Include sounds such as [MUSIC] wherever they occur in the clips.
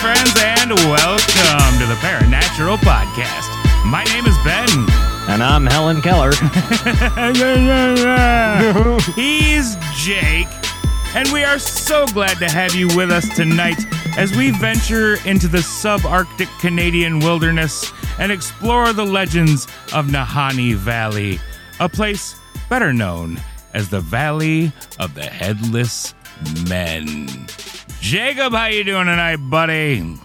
friends, and welcome to the Paranatural Podcast. My name is Ben. And I'm Helen Keller. [LAUGHS] He's Jake. And we are so glad to have you with us tonight as we venture into the subarctic Canadian wilderness and explore the legends of Nahanni Valley, a place better known as the Valley of the Headless Men. Jacob, how you doing tonight, buddy?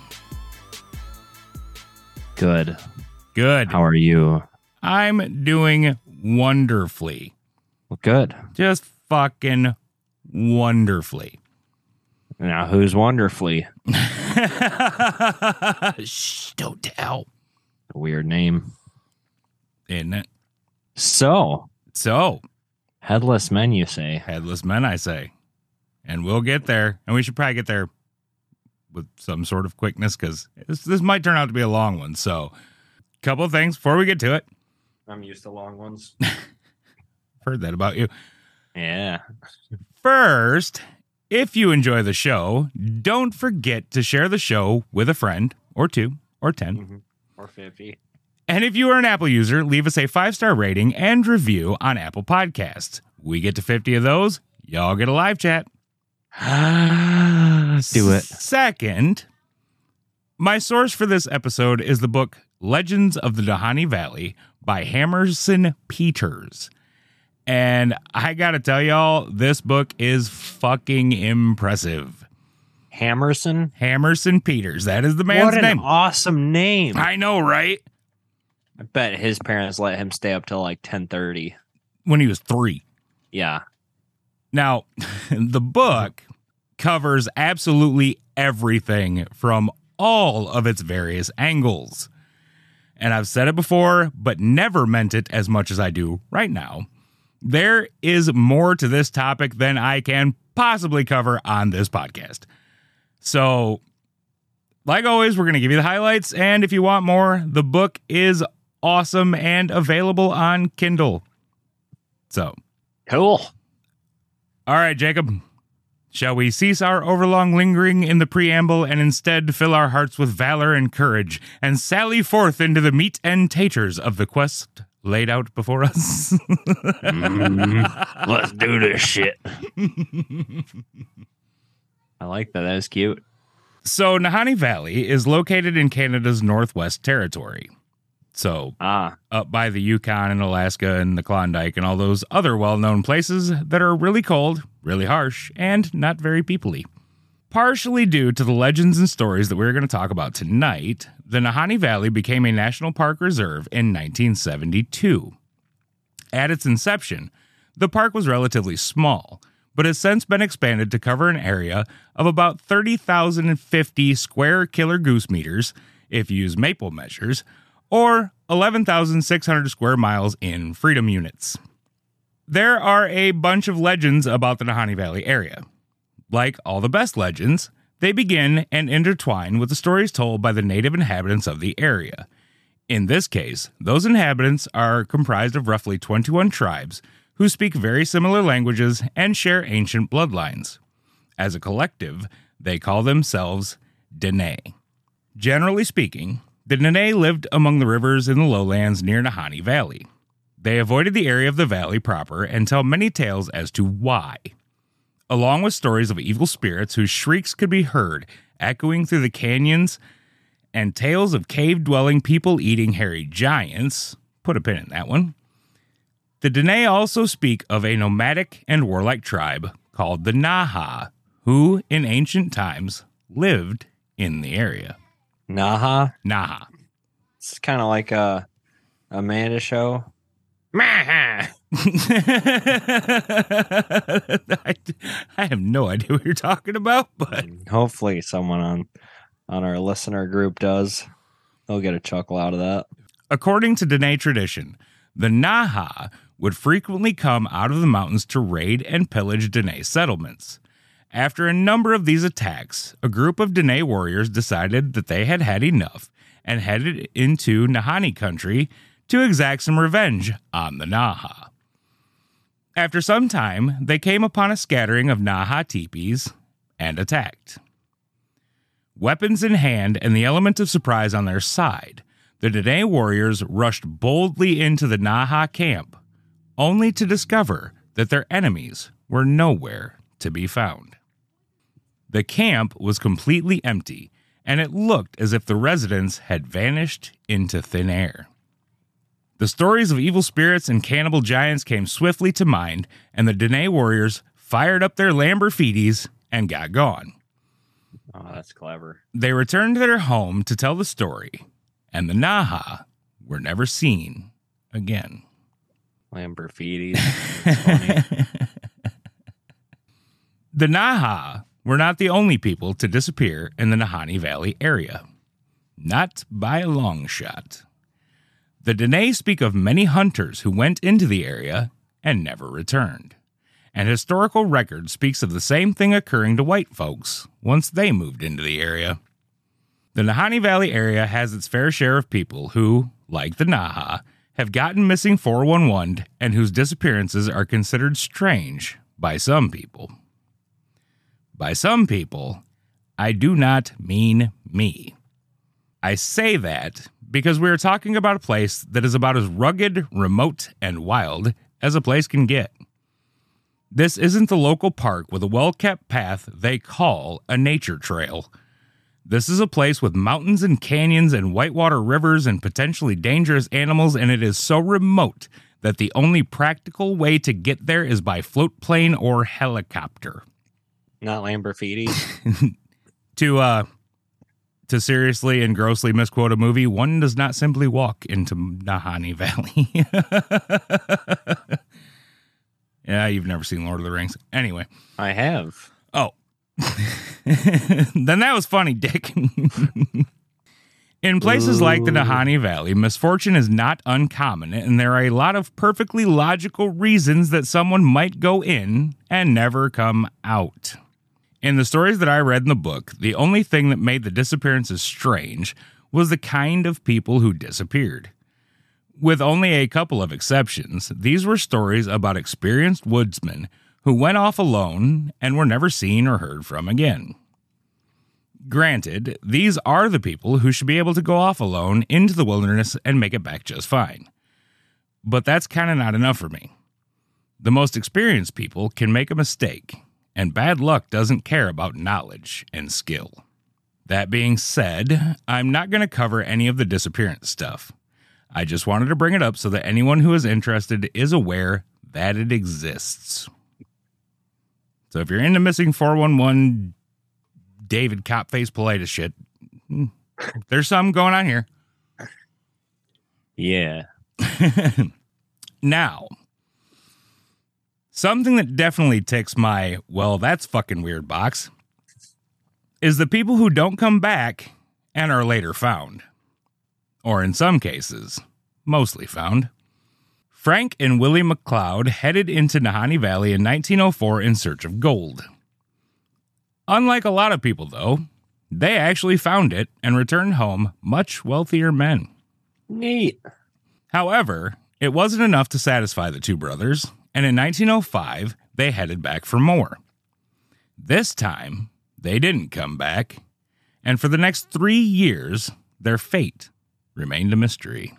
Good. Good. How are you? I'm doing wonderfully. Well, good. Just fucking wonderfully. Now, who's wonderfully? [LAUGHS] Shh, don't tell. A weird name. Isn't it? So, So, headless men, you say? headless men, I say. And we'll get there. And we should probably get there with some sort of quickness because this, this might turn out to be a long one. So, a couple of things before we get to it. I'm used to long ones. [LAUGHS] Heard that about you. yeah. First, if you enjoy the show, don't forget to share the show with a friend or two or 10. Mm-hmm. Or 50. And if you are an Apple user, leave us a five star rating and review on Apple Podcasts. We get to 50 of those, y'all get a live chat. Ah, do it. Second, my source for this episode is the book Legends of the Nahanni Valley by Hammerson Peters. And I gotta tell y'all, this book is fucking impressive. Hammerson? Hammerson Peters, that is the man's what an name. awesome name. I, know, right? I bet his parents let him stay up till like 10.30. When he was three. Yeah. Now, [LAUGHS] the book covers absolutely everything from all of its various angles. And I've said it before, but never meant it as much as I do right now. There is more to this topic than I can possibly cover on this podcast. So, like always, we're going to give you the highlights. And if you want more, the book is awesome and available on Kindle. So, Cool. All right, Jacob. Shall we cease our overlong lingering in the preamble and instead fill our hearts with valor and courage and sally forth into the meat and taters of the quest laid out before us? Mm-hmm. Let's do this shit. I like that. That is cute. so, Nahanni Valley is located in Canada's Northwest Territory. So, Ah, up by the Yukon and Alaska and the Klondike and all those other well known places that are really cold, really harsh, and not very peoply. Partially due to the legends and stories that we're going to talk about tonight, the Nahanni Valley became a National Park Reserve in 1972. At its inception, the park was relatively small, but has since been expanded to cover an area of about 30,050 square killer goose meters, if you use maple measures, or 11,600 square miles in freedom units. There are a bunch of legends about the Nahanni Valley area. Like all the best legends, they begin and intertwine with the stories told by the native inhabitants of the area. In this case, those inhabitants are comprised of roughly 21 tribes who speak very similar languages and share ancient bloodlines. As a collective, they call themselves Dene. Generally speaking, the Dene lived among the rivers in the lowlands near Nahanni Valley. They avoided the area of the valley proper and tell many tales as to why. Along with stories of evil spirits whose shrieks could be heard echoing through the canyons, and tales of cave dwelling people eating hairy giants, put a pin in that one. The Dene also speak of a nomadic and warlike tribe called the Naha, who in ancient times lived in the area. Naha. Naha. It's kind of like a Amanda show. [LAUGHS] I, I have no idea what you're talking about, but mm, Hopefully, someone on on our listener group does. They'll get a chuckle out of that. according to Dene tradition, the Naha would frequently come out of the mountains to raid and pillage Dene settlements. After a number of these attacks, a group of Dene warriors decided that they had had enough and headed into Nahanni country to exact some revenge on the Naha. After some time, they came upon a scattering of Naha teepees and attacked. Weapons in hand and the element of surprise on their side, the Dene warriors rushed boldly into the Naha camp, only to discover that their enemies were nowhere to be found. The camp was completely empty, and it looked as if the residents had vanished into thin air. The stories of evil spirits and cannibal giants came swiftly to mind, and the Dene warriors fired up their Lamborghinis and got gone. Oh, that's clever. They returned to their home to tell the story, and the Naha were never seen again. Funny. [LAUGHS] The Naha were not the only people to disappear in the Nahanni Valley area. Not by a long shot. The Dene speak of many hunters who went into the area and never returned. And historical record speaks of the same thing occurring to white folks once they moved into the area. The Nahanni Valley area has its fair share of people who, like the Naha, have gotten missing 411 and whose disappearances are considered strange by some people. By some people, I do not mean me. I say that because we are talking about a place that is about as rugged, remote, and wild as a place can get. This isn't the local park with a well kept path they call a nature trail. This is a place with mountains and canyons and whitewater rivers and potentially dangerous animals, and it is so remote that the only practical way to get there is by float plane or helicopter. Not Lamborghinis. [LAUGHS] To uh to seriously and grossly misquote a movie, one does not simply walk into Nahanni Valley. [LAUGHS] yeah, you've never seen Lord of the Rings. Anyway. I have. Oh. [LAUGHS] then that was funny, Dick. In places like the Nahanni Valley, misfortune is not uncommon, and there are a lot of perfectly logical reasons that someone might go in and never come out. In the stories that I read in the book, the only thing that made the disappearances strange was the kind of people who disappeared. With only a couple of exceptions, these were stories about experienced woodsmen who went off alone and were never seen or heard from again. Granted, these are the people who should be able to go off alone into the wilderness and make it back just fine. But that's kind of not enough for me. The most experienced people can make a mistake, and bad luck doesn't care about knowledge and skill. That being said, I'm not going to cover any of the disappearance stuff. I just wanted to bring it up so that anyone who is interested is aware that it exists. So if you're into missing 411 David Copface Paulides shit, hmm, there's some going on here. [LAUGHS] Yeah. [LAUGHS] Now, something that definitely ticks my, well, that's fucking weird box is the people who don't come back and are later found. Or in some cases, mostly found. Frank and Willie McLeod headed into Nahanni Valley in 1904 in search of gold. Unlike a lot of people, though, they actually found it and returned home much wealthier men. Neat. However, it wasn't enough to satisfy the two brothers, and in 1905, they headed back for more. This time, they didn't come back, and for the next three years, their fate remained a mystery.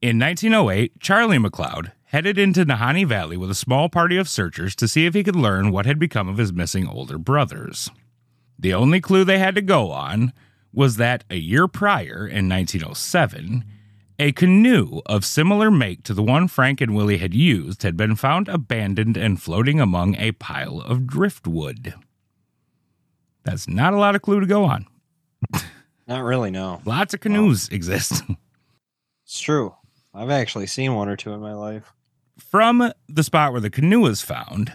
In 1908, Charlie McLeod headed into Nahanni Valley with a small party of searchers to see if he could learn what had become of his missing older brothers. The only clue they had to go on was that a year prior, in 1907, a canoe of similar make to the one Frank and Willie had used had been found abandoned and floating among a pile of driftwood. That's not a lot of clue to go on. Not really, no. Lots of canoes exist. [LAUGHS] It's true. I've actually seen one or two in my life. From the spot where the canoe was found,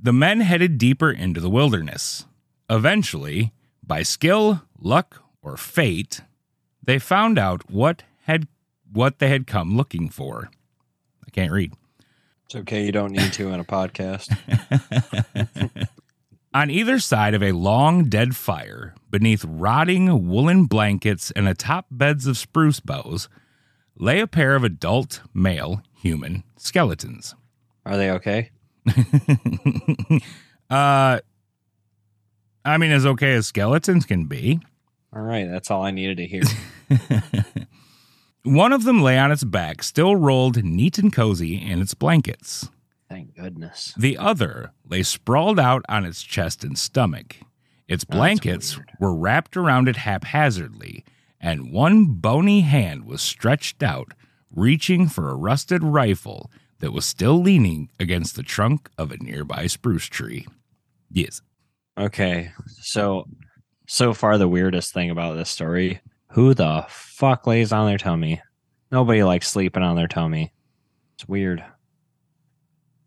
the men headed deeper into the wilderness. Eventually, by skill, luck, or fate, they found out what had what they had come looking for. I can't read. It's okay. You don't need to in a podcast. [LAUGHS] [LAUGHS] On either side of a long dead fire, beneath rotting woolen blankets and atop beds of spruce boughs, lay a pair of adult male human skeletons. Are they okay? [LAUGHS] uh I mean, as okay as skeletons can be. All right, that's all I needed to hear. One of them lay on its back, still rolled neat and cozy in its blankets. Thank goodness. The other lay sprawled out on its chest and stomach. Its blankets were wrapped around it haphazardly, and one bony hand was stretched out, reaching for a rusted rifle that was still leaning against the trunk of a nearby spruce tree. Yes. Okay, so so far the weirdest thing about this story: who the fuck lays on their tummy? Nobody likes sleeping on their tummy. It's weird.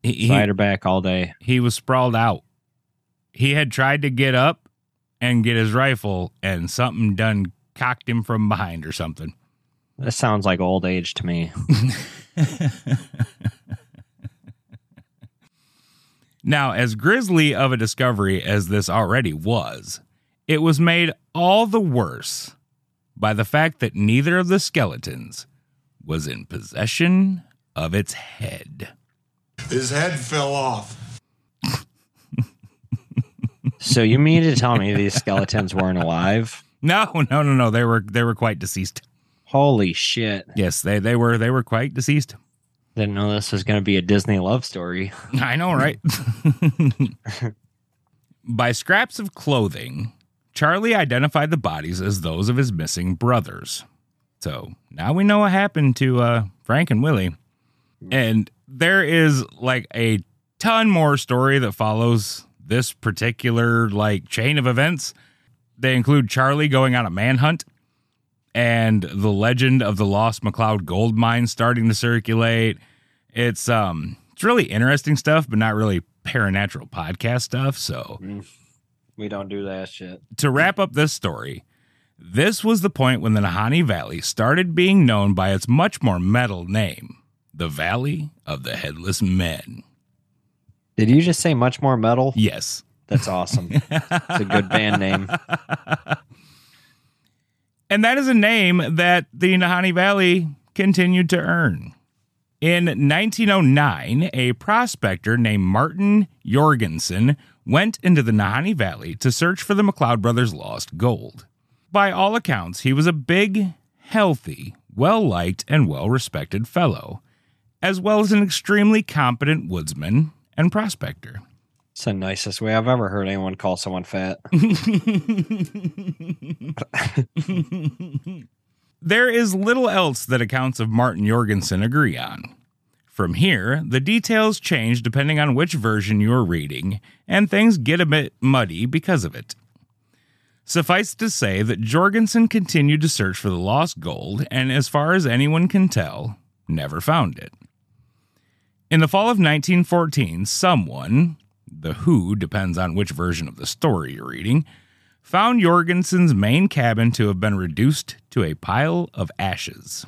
He, Side or back all day. he was sprawled out. He had tried to get up and get his rifle, and something done cocked him from behind or something. This sounds like old age to me. [LAUGHS] Now, as grisly of a discovery as this already was, it was made all the worse by the fact that neither of the skeletons was in possession of its head. His head fell off. So you mean to tell me these skeletons weren't alive? No, no, no, no. They were they were quite deceased. Holy shit. Yes, they they were they were quite deceased. Didn't know this was going to be a Disney love story. I know, right? [LAUGHS] By scraps of clothing, Charlie identified the bodies as those of his missing brothers. So now we know what happened to uh, Frank and Willie. And there is like a ton more story that follows this particular like chain of events. They include Charlie going on a manhunt and the legend of the lost McLeod gold mine starting to circulate. It's um it's really interesting stuff, but not really paranatural podcast stuff. So We don't do that shit. to wrap up this story, this was the point when the Nahanni Valley started being known by its much more metal name, the Valley of the Headless Men. Did you just say much more metal? Yes. That's awesome. it's a good band name. [LAUGHS] And that is a name that the Nahanni Valley continued to earn. In 1909, a prospector named Martin Jorgensen went into the Nahanni Valley to search for the McLeod brothers' lost gold. By all accounts, he was a big, healthy, well liked, and well respected fellow, as well as an extremely competent woodsman and prospector. It's the nicest way I've ever heard anyone call someone fat. [LAUGHS] [LAUGHS] There is little else that accounts of Martin Jorgensen agree on. From here, the details change depending on which version you're reading, and things get a bit muddy because of it. Suffice to say that Jorgensen continued to search for the lost gold, and as far as anyone can tell, never found it. In the fall of 1914, someone, the who depends on which version of the story you're reading, found Jorgensen's main cabin to have been reduced to a pile of ashes.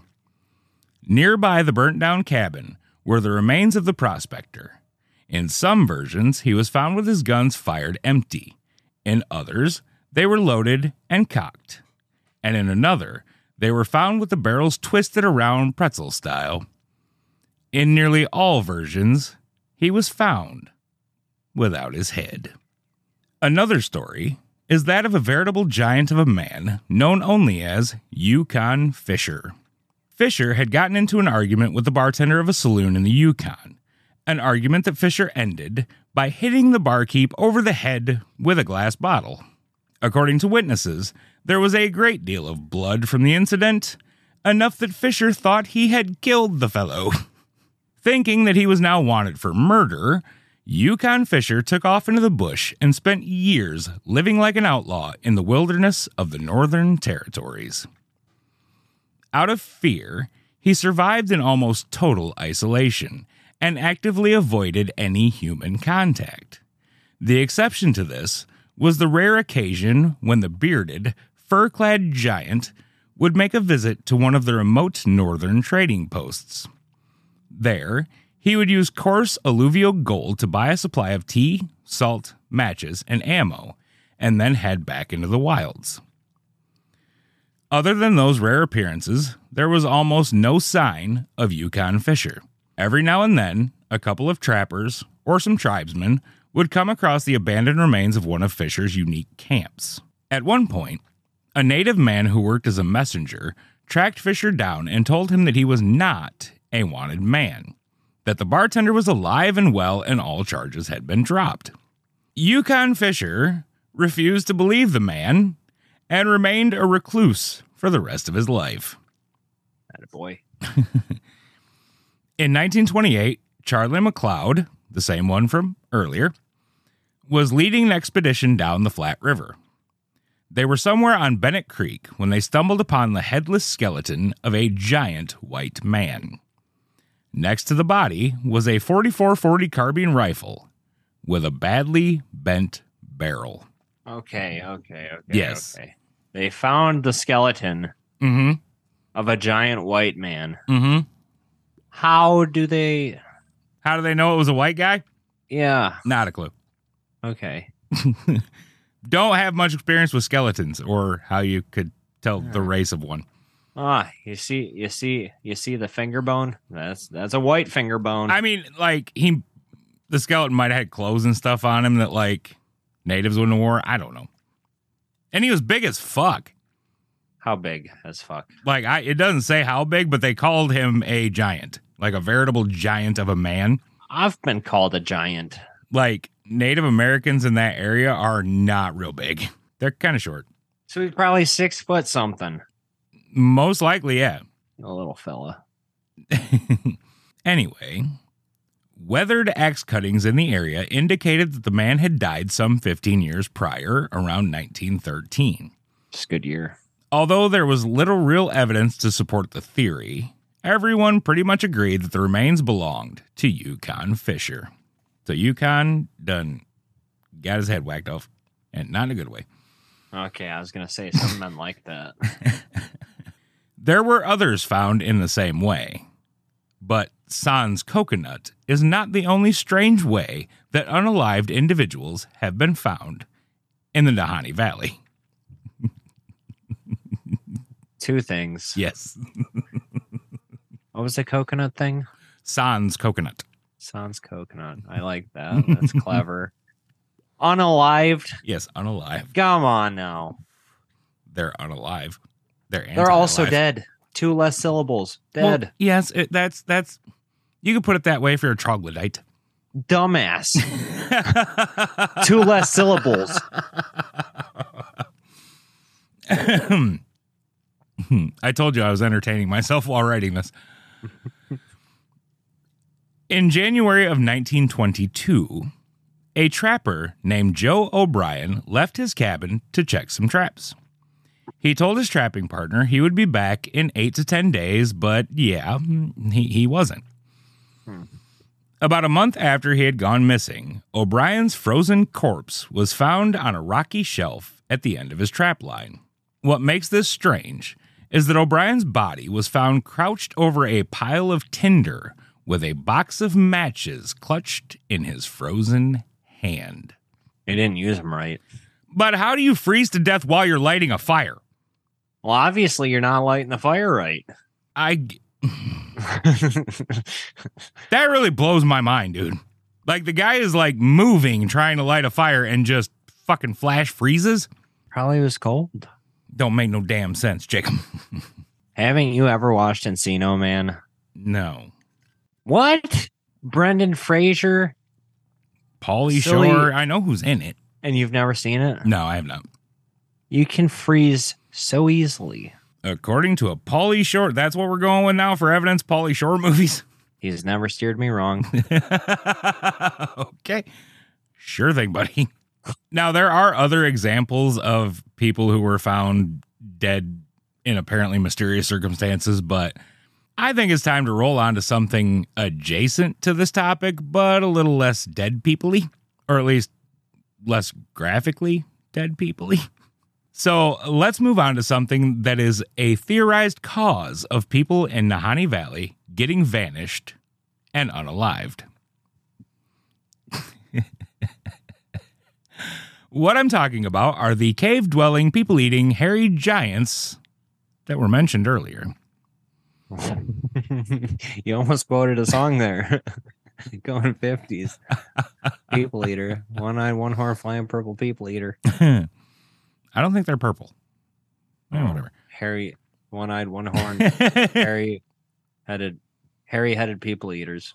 Nearby the burnt down cabin were the remains of the prospector. In some versions, he was found with his guns fired empty. In others, they were loaded and cocked. And in another, they were found with the barrels twisted around pretzel style. In nearly all versions, he was found without his head. Another story is that of a veritable giant of a man known only as Yukon Fisher. Fisher had gotten into an argument with the bartender of a saloon in the Yukon, an argument that Fisher ended by hitting the barkeep over the head with a glass bottle. According to witnesses, there was a great deal of blood from the incident, enough that Fisher thought he had killed the fellow. [LAUGHS] Thinking that he was now wanted for murder, Yukon Fisher took off into the bush and spent years living like an outlaw in the wilderness of the Northern Territories. Out of fear, he survived in almost total isolation and actively avoided any human contact. The exception to this was the rare occasion when the bearded, fur clad giant would make a visit to one of the remote northern trading posts. There, he would use coarse alluvial gold to buy a supply of tea, salt, matches, and ammo, and then head back into the wilds. Other than those rare appearances, there was almost no sign of Yukon Fisher. Every now and then, a couple of trappers or some tribesmen would come across the abandoned remains of one of Fisher's unique camps. At one point, a native man who worked as a messenger tracked Fisher down and told him that he was not a wanted man, that the bartender was alive and well and all charges had been dropped. Yukon Fisher refused to believe the man and remained a recluse for the rest of his life. That boy. In 1928, Charlie McLeod, the same one from earlier, was leading an expedition down the Flat River. They were somewhere on Bennett Creek when they stumbled upon the headless skeleton of a giant white man. Next to the body was a 4440 carbine rifle with a badly bent barrel. Okay, okay, okay. Yes. Okay. They found the skeleton Mm-hmm. of a giant white man. Mm-hmm. How do they? How do they know it was a white guy? Yeah. Not a clue. Okay. [LAUGHS] Don't have much experience with skeletons or how you could tell the race of one. Ah, you see, you see, you see the finger bone. That's that's a white finger bone. I mean, like he, the skeleton might have had clothes and stuff on him that like natives wouldn't have wore. I don't know. And he was big as fuck. How big as fuck? Like I, it doesn't say how big, but they called him a giant, like a veritable giant of a man. I've been called a giant. Like Native Americans in that area are not real big. They're kind of short. So he's probably six foot something. Most likely, yeah. A little fella. [LAUGHS] anyway, weathered axe cuttings in the area indicated that the man had died some 15 years prior, around 1913. Just good year. Although there was little real evidence to support the theory, everyone pretty much agreed that the remains belonged to Yukon Fisher. So Yukon done got his head whacked off, and not in a good way. Okay, I was gonna say something like that. [LAUGHS] There were others found in the same way. But sans coconut is not the only strange way that unalived individuals have been found in the Nahanni Valley. [LAUGHS] Two things. Yes, What was the coconut thing? sans coconut. Sans coconut. I like that. That's clever. [LAUGHS] Unalived. Yes, unalive. Come on now. They're unalive. They're They're also dead. Two less syllables. Well, Dead. yes, it, that's that's. You could put it that way if you're a troglodyte. Dumbass. [LAUGHS] Two less syllables. I told you I was entertaining myself while writing this. In January of 1922, a trapper named Joe O'Brien left his cabin to check some traps. He told his trapping partner he would be back in eight to 10 days, but yeah, he, he wasn't. About a month after he had gone missing, O'Brien's frozen corpse was found on a rocky shelf at the end of his trap line. What makes this strange is that O'Brien's body was found crouched over a pile of tinder with a box of matches clutched in his frozen hand. They didn't use them right. But how do you freeze to death while you're lighting a fire? Well, obviously you're not lighting the fire right. I [LAUGHS] that really blows my mind, dude. Like the guy is like moving trying to light a fire and just fucking flash freezes. Probably was cold. Don't make no damn sense, Jacob. [LAUGHS] Haven't you ever watched Encino Man? no. What? Brendan Fraser? Pauly Silly- Shore, I know who's in it. And you've never seen it? No, I have not. You can freeze so easily. According to a Pauly Shore, that's what we're going with now for evidence. Pauly Shore movies. [LAUGHS] He's never steered me wrong. [LAUGHS] okay. Sure thing, buddy. Now, there are other examples of people who were found dead in apparently mysterious circumstances, but I think it's time to roll on to something adjacent to this topic, but a little less dead people or at least less graphically dead people So let's move on to something that is a theorized cause of people in Nahanni Valley getting vanished and unalived. [LAUGHS] what I'm talking about are the cave dwelling, people eating, hairy giants that were mentioned earlier. [LAUGHS] you almost quoted a song there. [LAUGHS] going fifties. People eater, one eyed, one horn flying purple people eater. I don't think they're purple. Oh. whatever. Hairy, one eyed, one horn, [LAUGHS] hairy headed, hairy headed people eaters.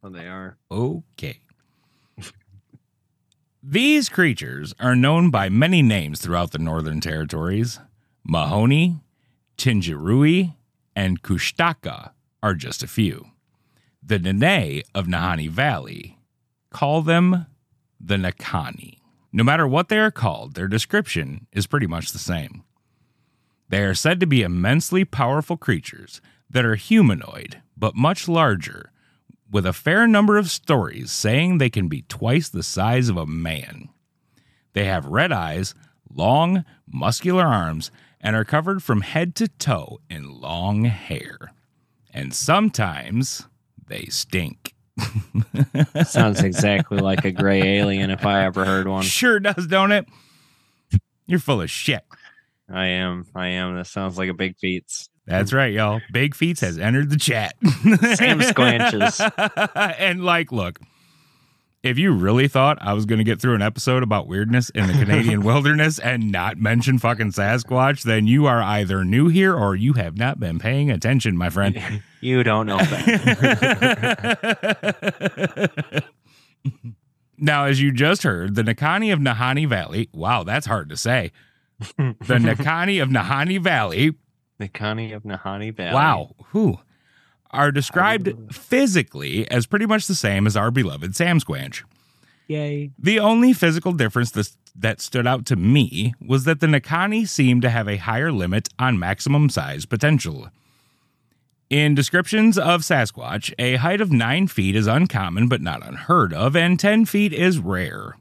What they are. Okay. These creatures are known by many names throughout the Northern Territories. Mahoney, Tinjarui, and Kushtaka are just a few. The Dene of Nahanni Valley call them the Nakani. No matter what they are called, their description is pretty much the same. They are said to be immensely powerful creatures that are humanoid, but much larger, with a fair number of stories saying they can be twice the size of a man. They have red eyes, long, muscular arms, and are covered from head to toe in long hair. And sometimes they stink. [LAUGHS] Sounds exactly like a gray alien if I ever heard one. Sure does, don't it? You're full of shit. I am. I am. That sounds like a big feats. That's right, y'all. Big Feets has entered the chat. Sam Squanches. [LAUGHS] and like, look, if you really thought I was going to get through an episode about weirdness in the Canadian [LAUGHS] wilderness and not mention fucking Sasquatch, then you are either new here or you have not been paying attention, my friend. You don't know [LAUGHS] that. now, as you just heard, the Nakani of Nahanni Valley, wow, that's hard to say. The [LAUGHS] Nakani of Nahanni Valley the Connie of Nahanni Valley. Wow. Who are described physically as pretty much the same as our beloved Sam Squanch. Yay. The only physical difference this, that stood out to me was that the Nakani seemed to have a higher limit on maximum size potential. In descriptions of Sasquatch, a height of 9 feet is uncommon but not unheard of, and 10 feet is rare.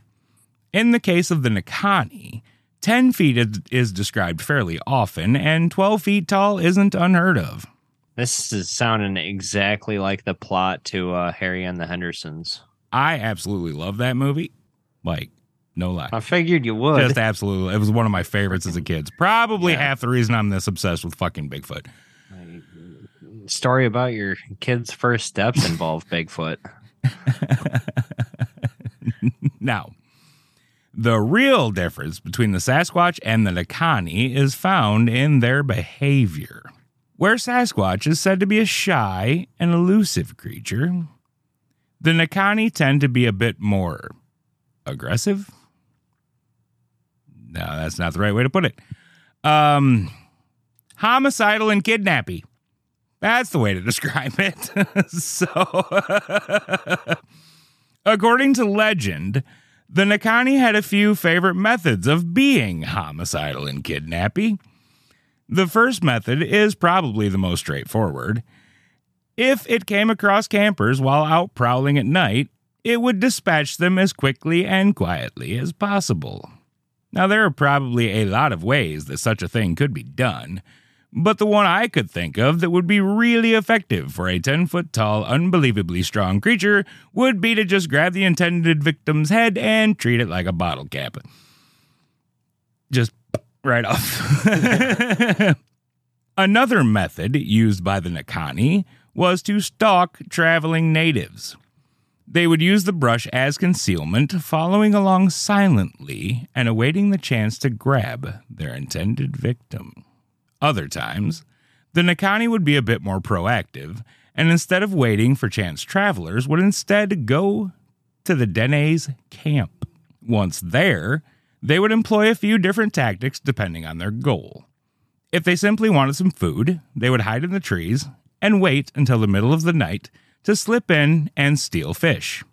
In the case of the Nakani, 10 feet is, described fairly often, and 12 feet tall isn't unheard of. This is sounding exactly like the plot to uh, Harry and the Hendersons. I absolutely love that movie. Like, no lie. I figured you would. Just absolutely. It was one of my favorites as a kid. Probably Yeah. half the reason I'm this obsessed with fucking Bigfoot. Story about your kid's first steps involve Bigfoot. [LAUGHS] Now, the real difference between the Sasquatch and the Nakani is found in their behavior. Where Sasquatch is said to be a shy and elusive creature, the Nakani tend to be a bit more aggressive. No, that's not the right way to put it. Um, homicidal and kidnappy. That's the way to describe it. [LAUGHS] so, according to legend, the Nakani had a few favorite methods of being homicidal and kidnappy. The first method is probably the most straightforward. If it came across campers while out prowling at night, it would dispatch them as quickly and quietly as possible. Now, there are probably a lot of ways that such a thing could be done, but the one I could think of that would be really effective for a 10 foot tall, unbelievably strong creature would be to just grab the intended victim's head and treat it like a bottle cap. Just right off. [LAUGHS] Another method used by the Nakani was to stalk traveling natives. They would use the brush as concealment, following along silently and awaiting the chance to grab their intended victim. Other times, the Nakani would be a bit more proactive, and instead of waiting for chance travelers, would instead go to the Dene's camp. Once there, they would employ a few different tactics depending on their goal. If they simply wanted some food, they would hide in the trees and wait until the middle of the night to slip in and steal fish.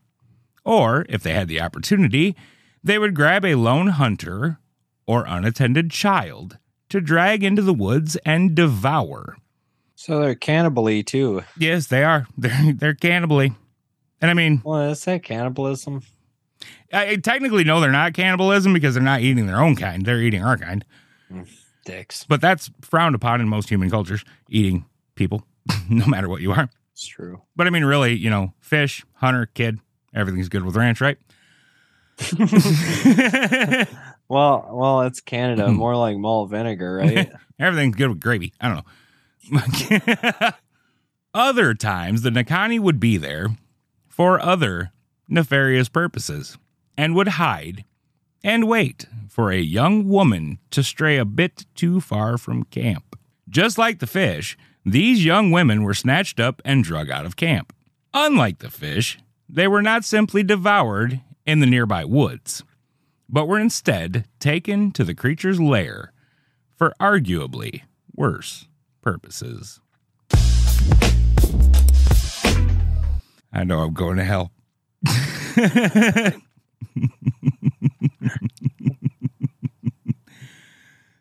Or, if they had the opportunity, they would grab a lone hunter or unattended child to drag into the woods and devour. So they're cannibally too. Yes, they are. [LAUGHS] They're they're cannibally. And I mean, Well, is that cannibalism? I, technically no, they're not cannibalism because they're not eating their own kind. They're eating our kind. Mm, dicks. But that's frowned upon in most human cultures, eating people, [LAUGHS] no matter what you are. It's true. But I mean, really, you know, fish, hunter, kid, everything's good with ranch, right? [LAUGHS] Well, well, it's Canada. [LAUGHS] More like malt vinegar, right? [LAUGHS] Everything's good with gravy. I don't know. [LAUGHS] Other times, the Nakani would be there for other nefarious purposes and would hide and wait for a young woman to stray a bit too far from camp. Just like the fish, these young women were snatched up and drug out of camp. Unlike the fish, they were not simply devoured in the nearby woods, but were instead taken to the creature's lair for arguably worse purposes. I know I'm going to hell.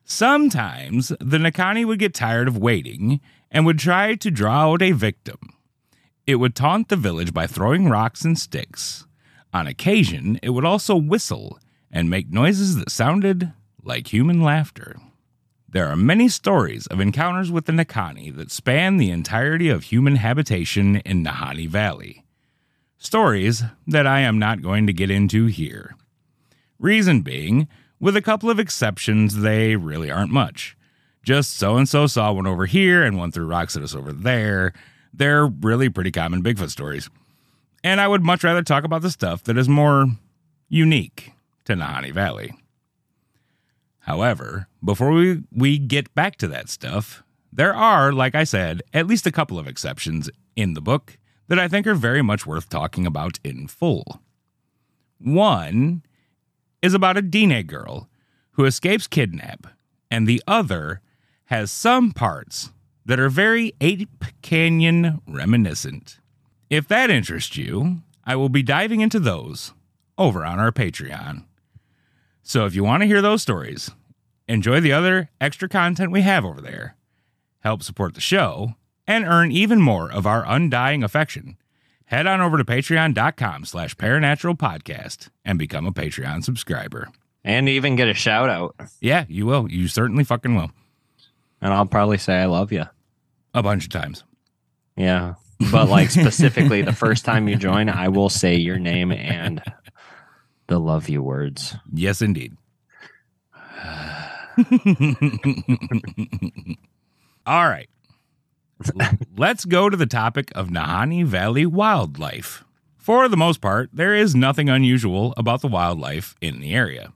Sometimes the Nakani would get tired of waiting and would try to draw out a victim. It would taunt the village by throwing rocks and sticks. On occasion, it would also whistle and make noises that sounded like human laughter. There are many stories of encounters with the Nakani that span the entirety of human habitation in Nahanni Valley. Stories that I am not going to get into here. Reason being, with a couple of exceptions, they really aren't much. Just so and so saw one over here and one threw rocks at us over there. They're really pretty common Bigfoot stories. And I would much rather talk about the stuff that is more unique to Nahanni Valley. However, before we, we get back to that stuff, there are, like I said, at least a couple of exceptions in the book that I think are very much worth talking about in full. One is about a Dene girl who escapes kidnap, and the other has some parts that are very Ape Canyon reminiscent. If that interests you, I will be diving into those over on our Patreon. So if you want to hear those stories, enjoy the other extra content we have over there, help support the show, and earn even more of our undying affection, head on over to patreon.com slash paranatural podcast and become a Patreon subscriber. And even get a shout out. Yeah, you will. You certainly fucking will. And I'll probably say I love you. A bunch of times. Yeah. But like specifically the first time you join, I will say your name and the love you words. Yes, indeed. [LAUGHS] All right. Let's go to the topic of Nahanni Valley wildlife. For the most part, there is nothing unusual about the wildlife in the area.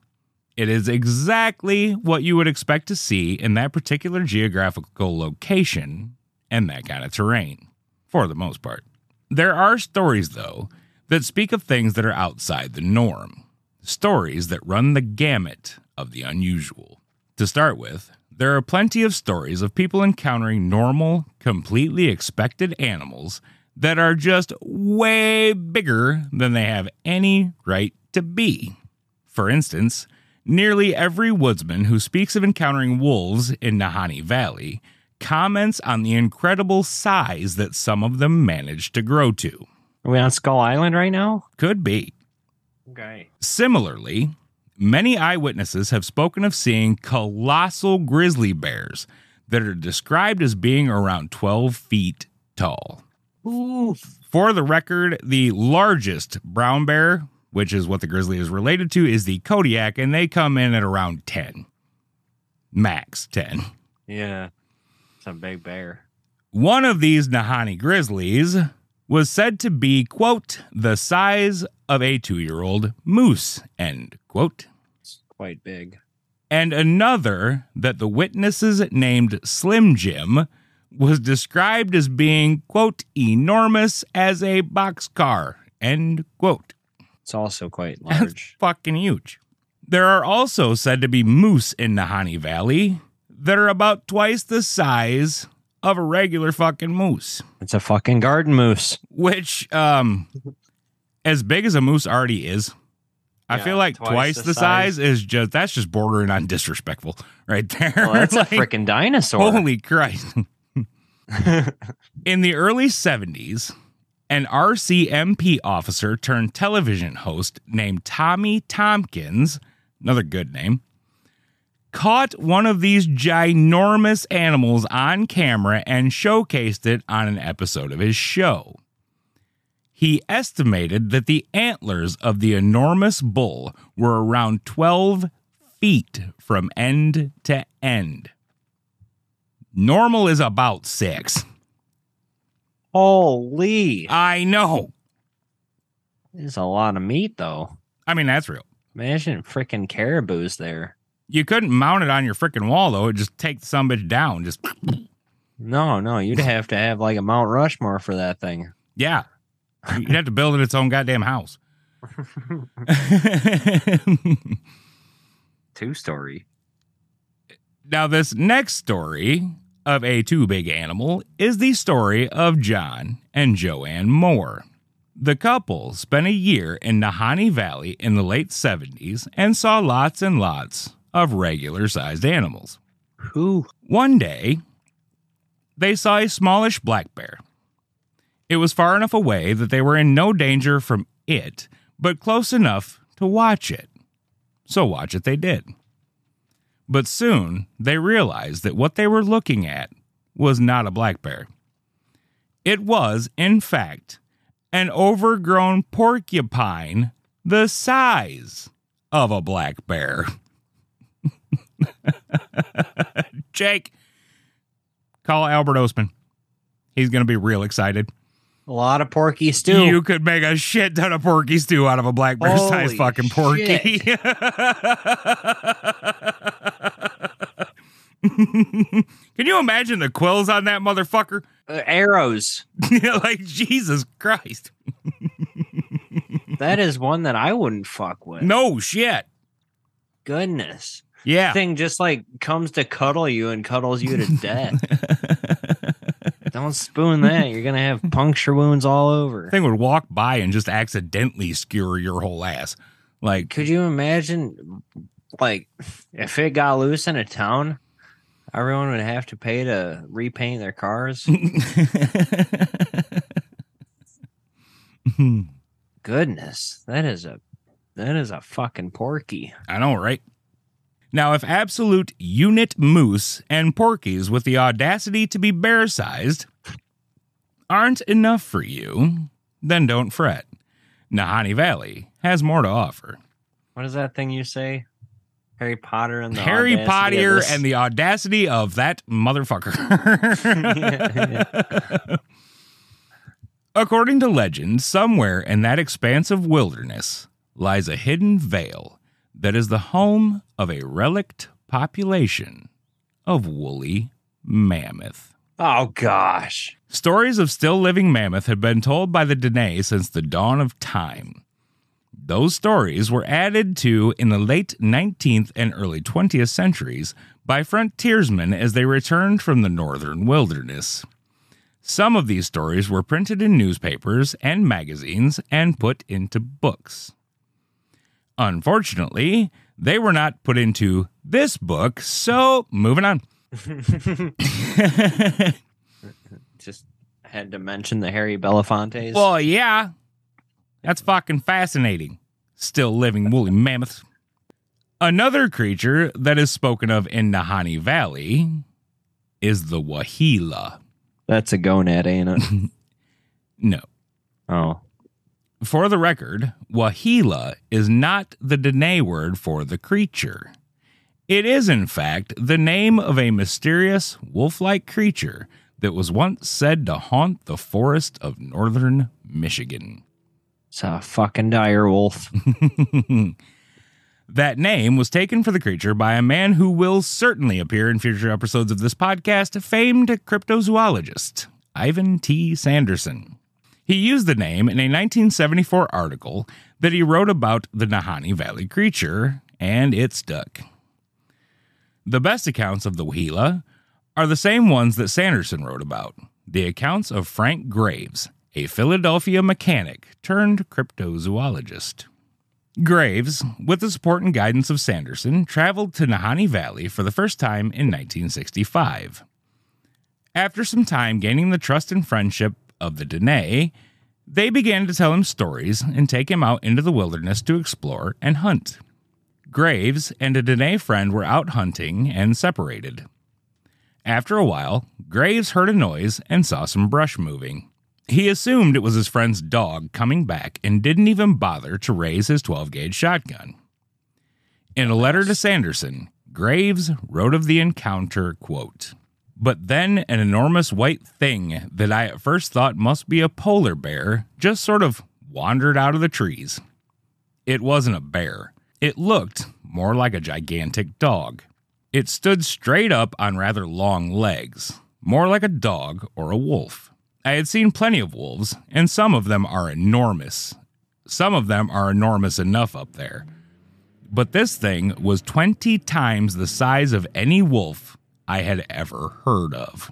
It is exactly what you would expect to see in that particular geographical location and that kind of terrain, for the most part. There are stories, though, that speak of things that are outside the norm, stories that run the gamut of the unusual. To start with, there are plenty of stories of people encountering normal, completely expected animals that are just way bigger than they have any right to be. For instance, nearly every woodsman who speaks of encountering wolves in Nahanni Valley comments on the incredible size that some of them manage to grow to. Are we on Skull Island right now? Could be. Okay. Similarly, many eyewitnesses have spoken of seeing colossal grizzly bears that are described as being around 12 feet tall. Ooh. For the record, the largest brown bear, which is what the grizzly is related to, is the Kodiak, and they come in at around 10. Max 10. Yeah. It's a big bear. One of these Nahanni grizzlies was said to be, quote, the size of a two year old moose, end quote. It's quite big. And another that the witnesses named Slim Jim was described as being, quote, enormous as a boxcar, end quote. It's also quite [LAUGHS] large. Fucking huge. There are also said to be moose in Nahanni Valley that are about twice the size of a regular fucking moose. it's a fucking garden moose. which um as big as a moose already is i Yeah, feel like twice twice, the the, size. size. is just that's just bordering on disrespectful right there Well, that's [LAUGHS] Like, a freaking dinosaur. holy christ in the early 70s an rcmp officer turned television host named tommy tompkins another good name caught one of these ginormous animals on camera and showcased it on an episode of his show. He estimated that the antlers of the enormous bull were around 12 feet from end to end. Normal is about six. Holy. I know. It's a lot of meat, though. I mean, that's real. Imagine freaking caribou's there. You couldn't mount it on your freaking wall though. It just take the some bitch down. Just No, no, you'd have to have like a Mount Rushmore for that thing. yeah. You'd have to build it its own goddamn house. [LAUGHS] Two story. now, this next story of a too big animal is the story of John and Joanne Moore. The couple spent a year in Nahanni Valley in the late 70s and saw lots and lots of regular sized animals. Who? One day, they saw a smallish black bear. It was far enough away that they were in no danger from it, but close enough to watch it. So watch it they did. But soon they realized that what they were looking at was not a black bear. It was, in fact, an overgrown porcupine the size of a black bear. [LAUGHS] [LAUGHS] Jake, call Albert Osman. He's going to be real excited. A lot of porky stew. You could make a shit ton of porky stew out of a black bear sized fucking porky. [LAUGHS] Can you imagine the quills on that motherfucker? Uh, arrows. [LAUGHS] like Jesus Christ. That is one that I wouldn't fuck with. No shit. Goodness. Yeah. Thing just like comes to cuddle you and cuddles you to death. [LAUGHS] Don't spoon that. You're gonna have puncture wounds all over. Thing would walk by and just accidentally skewer your whole ass. Like Could you imagine like if it got loose in a town, everyone would have to pay to repaint their cars? [LAUGHS] Goodness, that is a that is a fucking porky. I know, right? Now, if absolute unit moose and porkies with the audacity to be bear sized aren't enough for you, then don't fret. Nahanni Valley has more to offer. What is that thing you say? Harry Potter and the Harry Potter and the audacity of that motherfucker. [LAUGHS] According to legend, somewhere in that expanse of wilderness lies a hidden vale that is the home of a relict population of woolly mammoth. Oh gosh. Stories of still living mammoth have been told by the Dene since the dawn of time. Those stories were added to in the late 19th and early 20th centuries by frontiersmen as they returned from the northern wilderness. Some of these stories were printed in newspapers and magazines and put into books. Unfortunately, they were not put into this book, so moving on. [LAUGHS] Just had to mention the Harry Belafontes. Well, yeah. That's fucking fascinating. Still living woolly mammoths. Another creature that is spoken of in Nahanni Valley is the Waheela. That's a gonad, ain't [LAUGHS] it? No. oh. For the record, Waheela is not the Dene word for the creature. It is, in fact, the name of a mysterious wolf like creature that was once said to haunt the forest of northern Michigan. It's a fucking dire wolf. [LAUGHS] That name was taken for the creature by a man who will certainly appear in future episodes of this podcast, famed cryptozoologist Ivan T. Sanderson. He used the name in a 1974 article that he wrote about the Nahanni Valley creature, and it stuck. The best accounts of the Waheela are the same ones that Sanderson wrote about the accounts of Frank Graves, a Philadelphia mechanic turned cryptozoologist. Graves, with the support and guidance of Sanderson, traveled to Nahanni Valley for the first time in 1965. After some time gaining the trust and friendship of the Dene, they began to tell him stories and take him out into the wilderness to explore and hunt. Graves and a Dene friend were out hunting and separated. After a while, Graves heard a noise and saw some brush moving. He assumed it was his friend's dog coming back and didn't even bother to raise his 12 gauge shotgun. In a letter to Sanderson, Graves wrote of the encounter, quote, But then an enormous white thing that I at first thought must be a polar bear just sort of wandered out of the trees. It wasn't a bear. It looked more like a gigantic dog. It stood straight up on rather long legs, more like a dog or a wolf. I had seen plenty of wolves, and some of them are enormous. Some of them are enormous enough up there. But this thing was 20 times the size of any wolf I had ever heard of.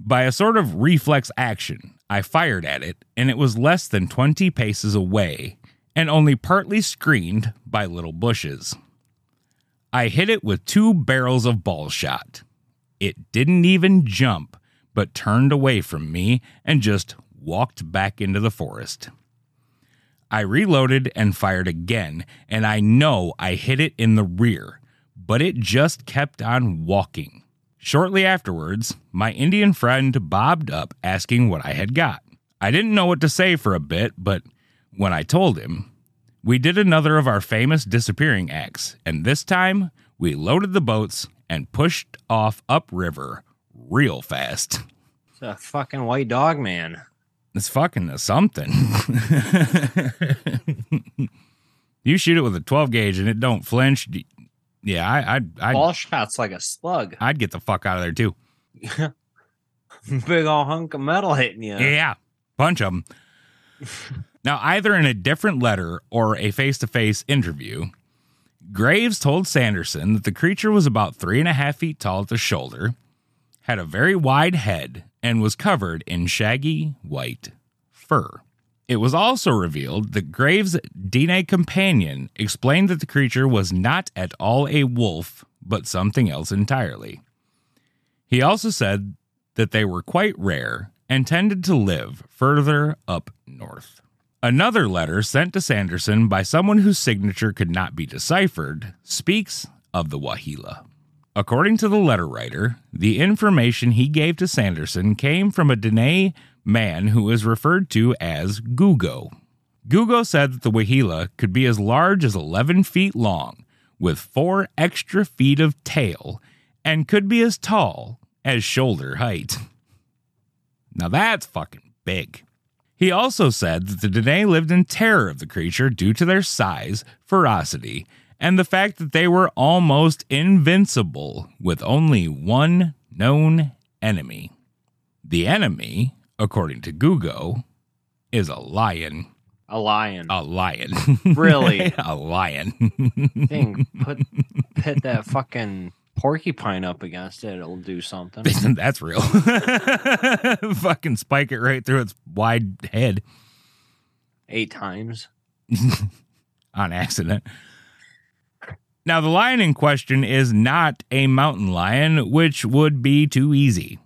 By a sort of reflex action, I fired at it, and it was less than 20 paces away and only partly screened by little bushes. I hit it with two barrels of ball shot. It didn't even jump, but turned away from me and just walked back into the forest. I reloaded and fired again, and I know I hit it in the rear, but it just kept on walking. Shortly afterwards, my Indian friend bobbed up asking what I had got. I didn't know what to say for a bit, but when I told him, we did another of our famous disappearing acts, and this time we loaded the boats and pushed off upriver real fast. It's a fucking white dog man. It's fucking a something. [LAUGHS] you shoot it with a 12 gauge and it don't flinch. Yeah, I, I'd, I'd, Ball shot's like a slug. [LAUGHS] I'd get the fuck out of there too. Big old hunk of metal hitting you. Yeah, bunch of them. [LAUGHS] now, either in a different letter or a face to face interview, Graves told Sanderson that the creature was about three and a half feet tall at the shoulder, had a very wide head, and was covered in shaggy white fur. It was also revealed that Graves' Dene companion explained that the creature was not at all a wolf, but something else entirely. He also said that they were quite rare and tended to live further up north. Another letter sent to Sanderson by someone whose signature could not be deciphered speaks of the Waheela. According to the letter writer, the information he gave to Sanderson came from a Dene man who is referred to as Gugo. Gugo said that the Waheela could be as large as 11 feet long, with four extra feet of tail, and could be as tall as shoulder height. Now that's fucking big. He also said that the Dene lived in terror of the creature due to their size, ferocity, and the fact that they were almost invincible with only one known enemy. The enemy, according to Gugo, is a lion. A lion. A lion. Really? [LAUGHS] a lion. Thing. Put [LAUGHS] pit that fucking porcupine up against it. It'll do something. [LAUGHS] That's real. Fucking spike it right through its wide head Eight times. on accident. Now, the lion in question is not a mountain lion, which would be too easy.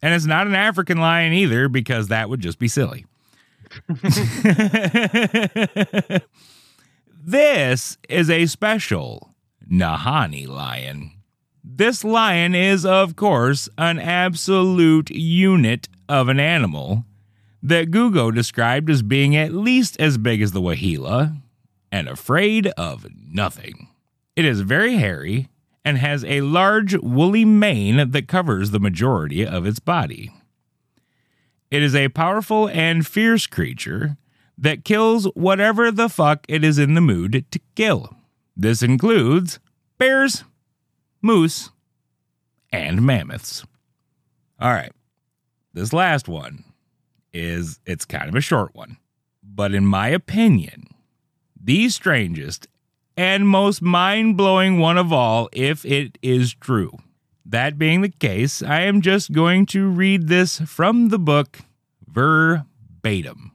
And it's not an African lion either, because that would just be silly. [LAUGHS] this is a special Nahanni lion. This lion is, of course, an absolute unit of an animal that Gugo described as being at least as big as the Waheela and afraid of nothing. It is very hairy and has a large woolly mane that covers the majority of its body. It is a powerful and fierce creature that kills whatever the fuck it is in the mood to kill. This includes bears, moose, and mammoths. All right. This last one is it's kind of a short one. But in my opinion, the strangest and most mind-blowing one of all if it is true. That being the case, I am just going to read this from the book verbatim.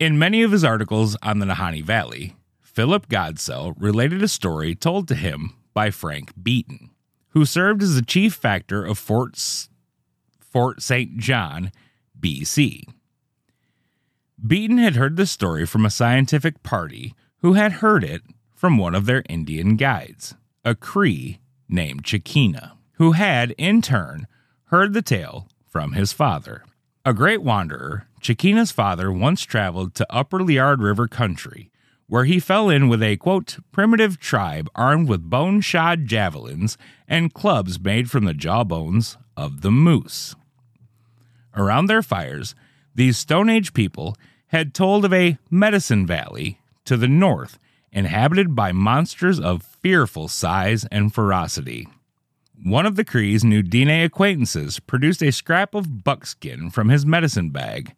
In many of his articles on the Nahanni Valley, Philip Godsell related a story told to him by Frank Beaton, who served as the chief factor of Fort, Fort St. John, BC. Beaton had heard the story from a scientific party who had heard it from one of their Indian guides, a Cree named Chikina, who had, in turn, heard the tale from his father. A great wanderer, Chikina's father once traveled to Upper Liard River country, where he fell in with a quote, primitive tribe armed with bone shod javelins and clubs made from the jawbones of the moose. Around their fires, these Stone Age people had told of a medicine valley to the north inhabited by monsters of fearful size and ferocity. One of the Cree's new Dene acquaintances produced a scrap of buckskin from his medicine bag,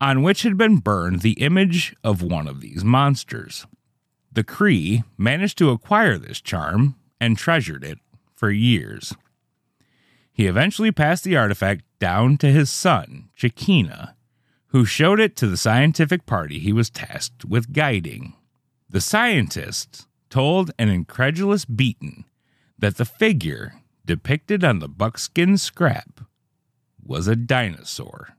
on which had been burned the image of one of these monsters. The Cree managed to acquire this charm and treasured it for years. He eventually passed the artifact down to his son, Chakina, who showed it to the scientific party he was tasked with guiding. The scientist told an incredulous Beaton that the figure depicted on the buckskin scrap was a dinosaur,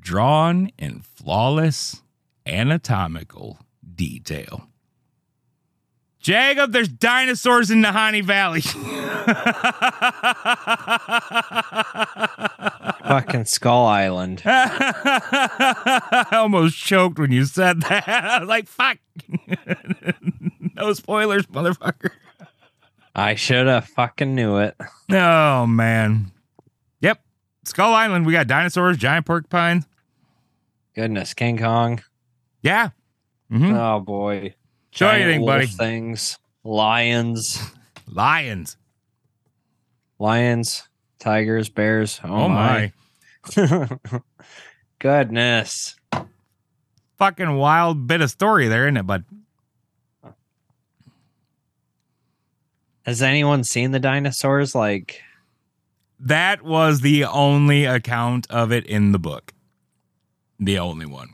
drawn in flawless anatomical detail. Jacob, there's dinosaurs in Nahanni Valley. [LAUGHS] Fucking Skull Island. I almost choked when you said that. [LAUGHS] I was like, fuck. [LAUGHS] no spoilers, motherfucker. I should have fucking knew it. Oh, man. Yep. Skull Island, we got dinosaurs, giant porcupines. Goodness, King Kong. Yeah. Mhm. Oh boy. Show Giant anything, buddy. Things. Lions. Lions. Lions. Tigers. Bears. Oh, Oh, my. my. [LAUGHS] Goodness. Fucking wild bit of story there, isn't it, bud? Has anyone seen the dinosaurs? Like, That was the only account of it in the book. The only one.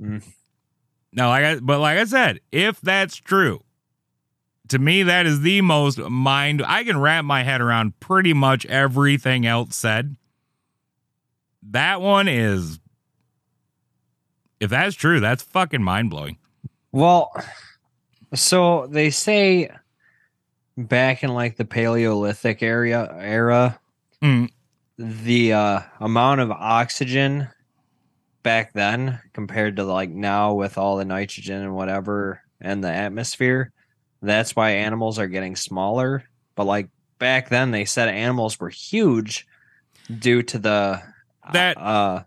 Mm. No, like I, but like I said, if that's true, to me that is the most mind. I can wrap my head around pretty much everything else said. That one is, if that's true, that's fucking mind blowing. well, so they say back in like the Paleolithic area era, Mm. the uh, amount of oxygen back then compared to like now with all the nitrogen and whatever and the atmosphere that's why animals are getting smaller but like back then they said animals were huge due to the That- uh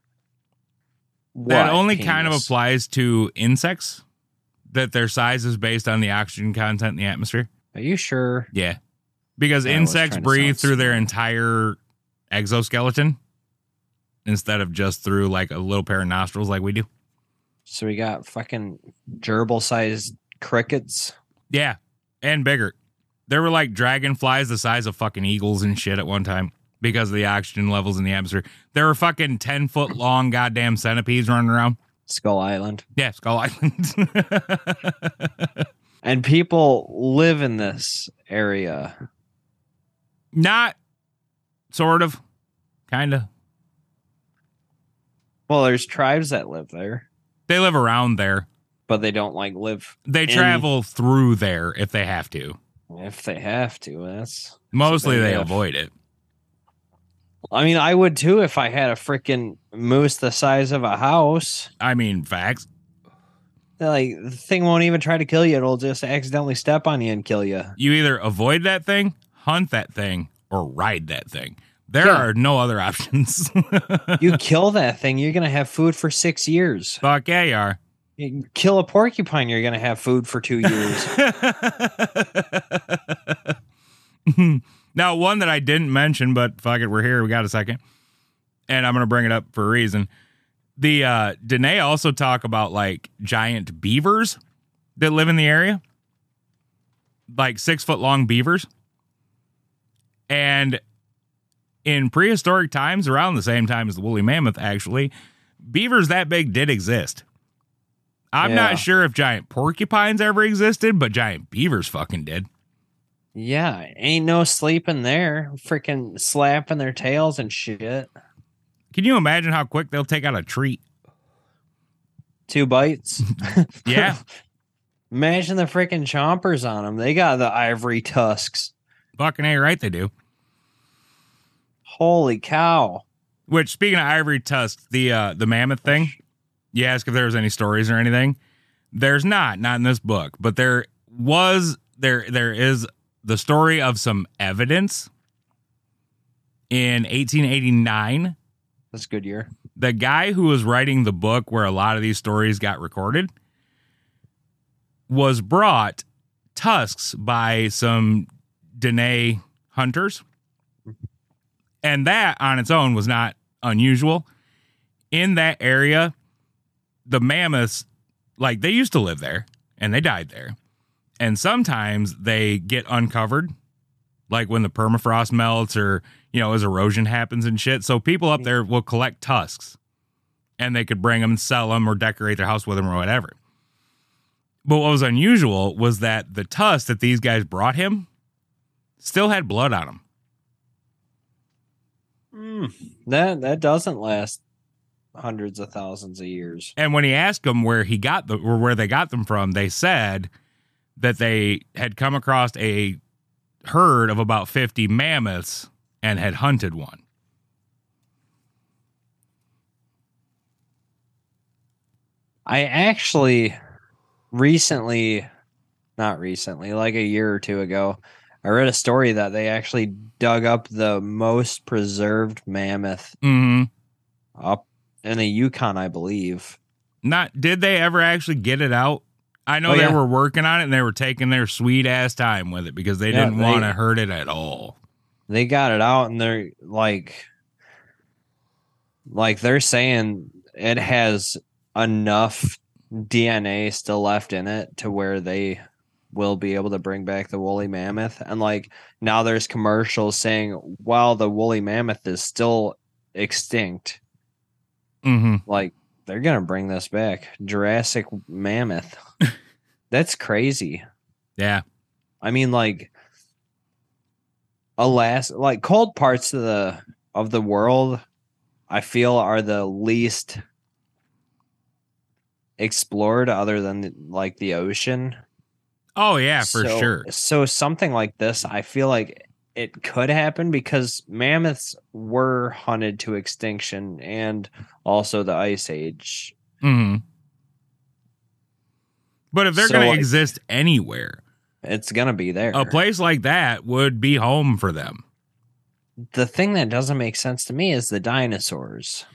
that only kind of applies to insects. That their size is based on the oxygen content in the atmosphere. are you sure Yeah. Because I insects breathe through their entire exoskeleton instead of just through like a little pair of nostrils like we do. so we got fucking gerbil sized crickets Yeah. And bigger. There were like dragonflies the size of fucking eagles and shit at one time because of the oxygen levels in the atmosphere. There were fucking 10 foot long goddamn centipedes running around. skull island Yeah, Skull Island. [LAUGHS] and people live in this area Not sort of, kind of. Well there's tribes that live there They live around there. but they don't like live They travel through there if they have to. if they have to. That's Mostly they if. avoid it. I mean, I would too if I had a freaking moose the size of a house. I mean, facts. Like the thing won't even try to kill you; it'll just accidentally step on you and kill you. You either avoid that thing, hunt that thing, or ride that thing. There Yeah. are no other [LAUGHS] options. You kill that thing, you're gonna have food for six years. Fuck yeah, you are. You kill a porcupine, you're gonna have food for two years. [LAUGHS] now, one that I didn't mention, but fuck it, we're here. We got a second, and I'm gonna bring it up for a reason. The uh Dene also talk about like giant beavers that live in the area, like six foot long beavers, and in prehistoric times, around the same time as the woolly mammoth, actually, beavers that big did exist. I'm Yeah. not sure if giant porcupines ever existed, but giant beavers fucking did. yeah, ain't no sleeping there. Freaking slapping their tails and shit. Can you imagine how quick they'll take out a treat? Two bites. [LAUGHS] Yeah. [LAUGHS] Imagine the freaking chompers on them. They got the ivory tusks. Fucking A, right? They do. Holy cow. Which, speaking of ivory tusks, the uh, the mammoth thing, you ask if there was any stories or anything. There's not, not in this book, but there was there there is the story of some evidence in 1889 That's a good year. the guy who was writing the book where a lot of these stories got recorded was brought tusks by some Dene hunters. And that on its own was not unusual. In that area, the mammoths, like they used to live there and they died there. And sometimes they get uncovered, like when the permafrost melts or, you know, as erosion happens and shit. So people up there will collect tusks and they could bring them and sell them or decorate their house with them or whatever. But what was unusual was that the tusks that these guys brought him still had blood on them. Hmm. That that doesn't last hundreds of thousands of years. And when he asked them where he got the or where they got them from, they said that they had come across a herd of about 50 mammoths and had hunted one. I actually recently, not recently, like a year or two ago, I read a story that they actually dug up the most preserved mammoth Mhm. up in the Yukon, I believe. Not did they ever actually get it out? I know Oh, they yeah. were working on it and they were taking their sweet ass time with it because they Yeah, didn't want to hurt it at all. They got it out and they're like like they're saying it has enough DNA still left in it to where they will be able to bring back the woolly mammoth. And like now there's commercials saying while the woolly mammoth is still extinct. Hmm like they're gonna bring this back. Jurassic mammoth. [LAUGHS] That's crazy. Yeah. I mean, like, alas, like cold parts of the of the world, I feel are the least explored, other than like the ocean. Oh yeah, for So- sure. So something like this, I feel like it could happen because mammoths were hunted to extinction, and also the ice age. hmm But if they're So, going to exist anywhere, It's gonna be there. a place like that would be home for them. the thing that doesn't make sense to me is the dinosaurs.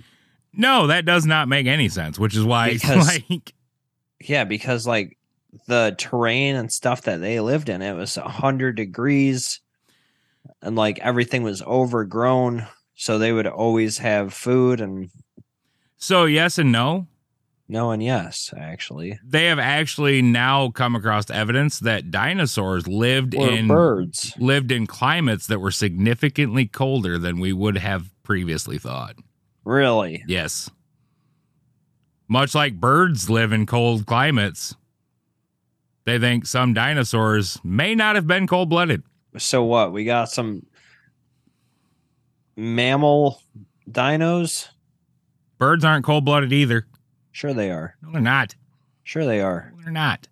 No, that does not make any sense, which is why [LAUGHS] Because- like Yeah, because like the terrain and stuff that they lived in, it was a hundred degrees, and like everything was overgrown, so they would always have food and so yes and no. no and yes, actually, They have actually now come across evidence that dinosaurs lived or in birds. lived in climates that were significantly colder than we would have previously thought. Really, Yes. Much like birds live in cold climates, they think some dinosaurs may not have been cold blooded. so what? We got some mammal dinos. Birds aren't cold blooded either. Sure, they are. No, they're not. Sure, they are. No, they're not.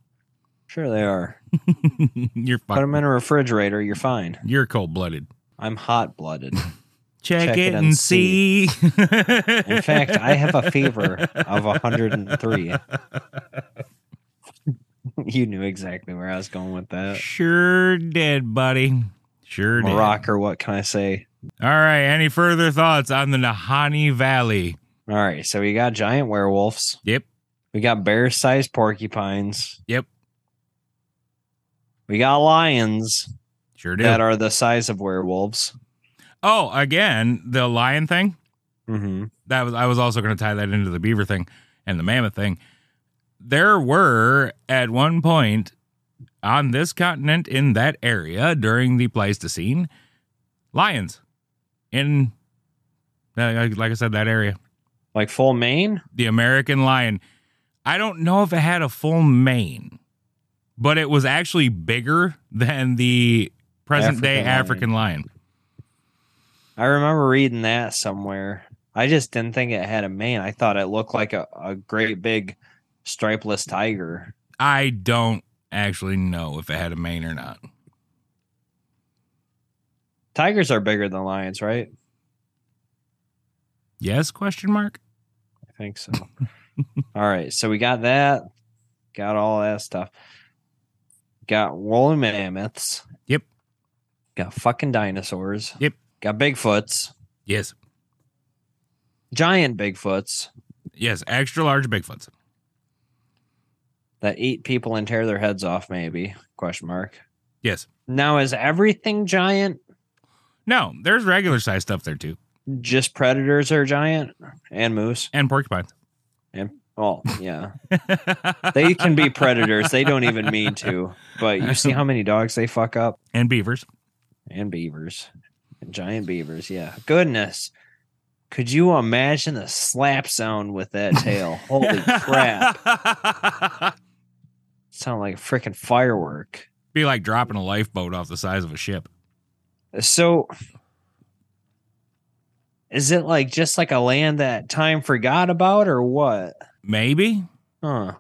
Sure, they are. [LAUGHS] you're Put them in a refrigerator. You're fine. you're cold blooded. I'm hot blooded. [LAUGHS] Check, Check it, it and, and see. In fact, I have a [LAUGHS] fever of 103. [LAUGHS] you knew exactly where I was going with that. sure did, buddy. Sure did. Morocco, what can I say? All right. Any further thoughts on the Nahanni Valley? All right, so we got giant werewolves. Yep. We got bear-sized porcupines. Yep. We got lions Sure did. that are the size of werewolves. oh, again, the lion thing. Mm-hmm. that was I was also going to tie that into the beaver thing and the mammoth thing. There were at one point on this continent in that area during the Pleistocene lions in uh, like I said that area. Like full mane? The American lion. I don't know if it had a full mane, but it was actually bigger than the present day African lion. Lion. I remember reading that somewhere. I just didn't think it had a mane. I thought it looked like a, a great big stripeless tiger. I don't actually know if it had a mane or not. Tigers are bigger than lions, right? Yes? Question mark. I think so. [LAUGHS] all right, so we got that, got all that stuff. Got woolly mammoths. Yep. Got fucking dinosaurs. Yep. Got Bigfoots. Yes. giant Bigfoots Yes, extra large Bigfoots. That eat people and tear their heads off. Maybe question mark. Yes. Now is everything giant? No, there's regular size stuff there too, Just predators are giant and moose and porcupines. and oh yeah, they can be predators. They don't even mean to. But you see how many dogs they fuck up [LAUGHS] and beavers. and beavers, and giant beavers. Yeah, goodness. Could you imagine the slap sound with that tail? Holy [LAUGHS] crap! [LAUGHS] Sound like a freaking firework. Be like dropping a lifeboat off the size of a ship. So is it like just like a land that time forgot about or what? Maybe. Huh.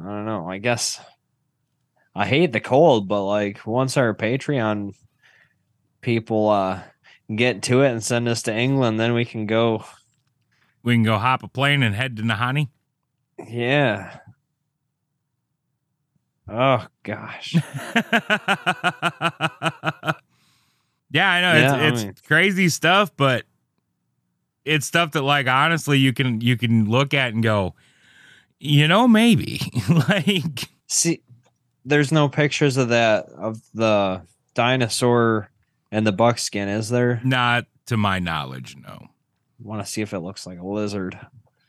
I don't know. I guess I hate the cold, but like once our Patreon people uh get to it and send us to England, then we can go. We can go hop a plane and head to Nahanni. Yeah. Oh gosh. [LAUGHS] yeah, I know Yeah, I it's mean- it's crazy stuff, but it's stuff that like honestly you can you can look at and go, you know, maybe [LAUGHS] like See, there's no pictures of that of the dinosaur and the buckskin, is there? not to my knowledge. No, want to see if it looks like a lizard.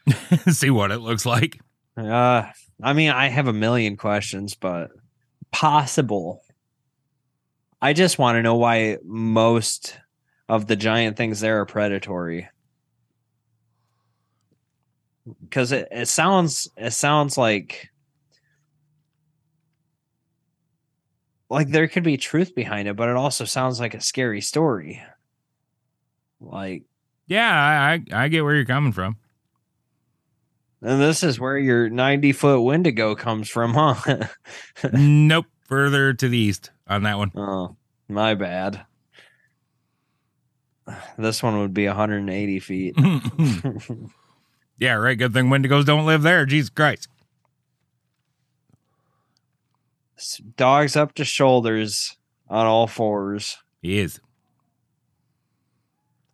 [LAUGHS] see what it looks like. Uh, I mean, I have a million questions, but possible. I just want to know why most of the giant things there are predatory. Because it, it sounds it sounds like like there could be truth behind it, but it also sounds like a scary story. Like Yeah, I I, I get where you're coming from. And this is where your 90 foot Wendigo comes from, huh? nope, further to the east on that one. oh, my bad. This one would be 180 feet. [LAUGHS] yeah, right. Good thing Wendigos don't live there. Jesus Christ. Dogs up to shoulders on all fours. He is.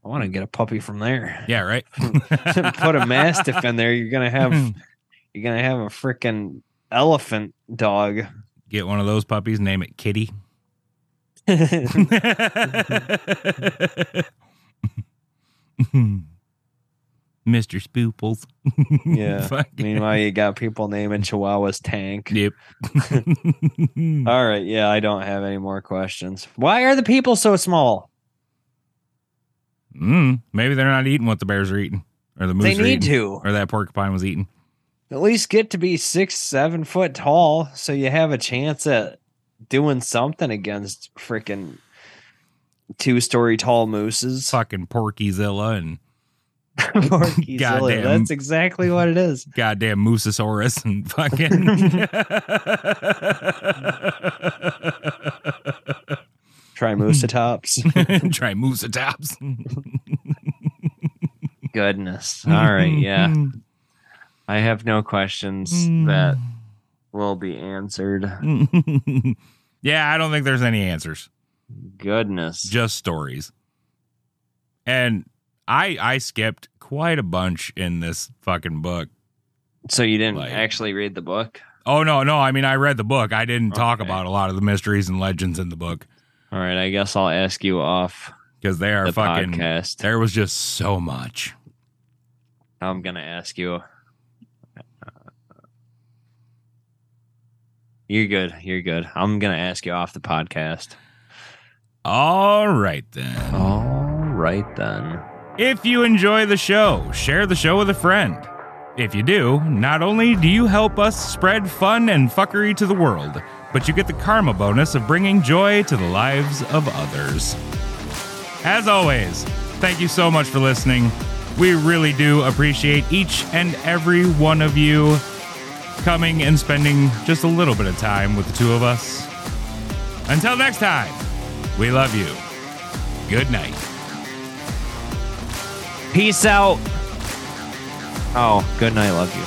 I want to get a puppy from there. Yeah, right. [LAUGHS] Put a mastiff in there. You're gonna have [LAUGHS] you're gonna have a freaking elephant dog. Get one of those puppies, name it Kitty. [LAUGHS] Mr. Spooples. Yeah. Meanwhile, you got people naming Chihuahuas Tank. Yep. All right, yeah, I don't have any more questions. Why are the people so small? Mm, maybe they're not eating what the bears are eating. Or the moose They need eating, to. Or that porcupine was eating. at least get to be six, seven foot tall, so you have a chance at doing something against freaking two story tall mooses. [LAUGHS] Fucking Porkyzilla and Porkyzilla, Goddamn. That's exactly what it is. goddamn Moososaurus and fucking. [LAUGHS] [LAUGHS] Triceratops. Try Moosatops. [LAUGHS] [LAUGHS] [LAUGHS] Goodness. All right, yeah. I have no questions hmm. that will be answered. yeah, I don't think there's any answers. Goodness. Just stories. And I I skipped quite a bunch in this fucking book. So you didn't Like- actually read the book? Oh no, no, I mean I read the book. I didn't talk Okay. about a lot of the mysteries and legends in the book All right, I guess I'll ask you off because they are the fucking podcast. there was just so much. I'm gonna ask you. You're good. You're good. I'm gonna ask you off the podcast. All right then. All right then. If you enjoy the show, share the show with a friend. If you do, not only do you help us spread fun and fuckery to the world, but you get the karma bonus of bringing joy to the lives of others. As always, thank you so much for listening. We really do appreciate each and every one of you coming and spending just a little bit of time with the two of us. Until next time, we love you. Good night. Peace out. Oh, good night. Love you.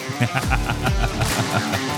[LAUGHS]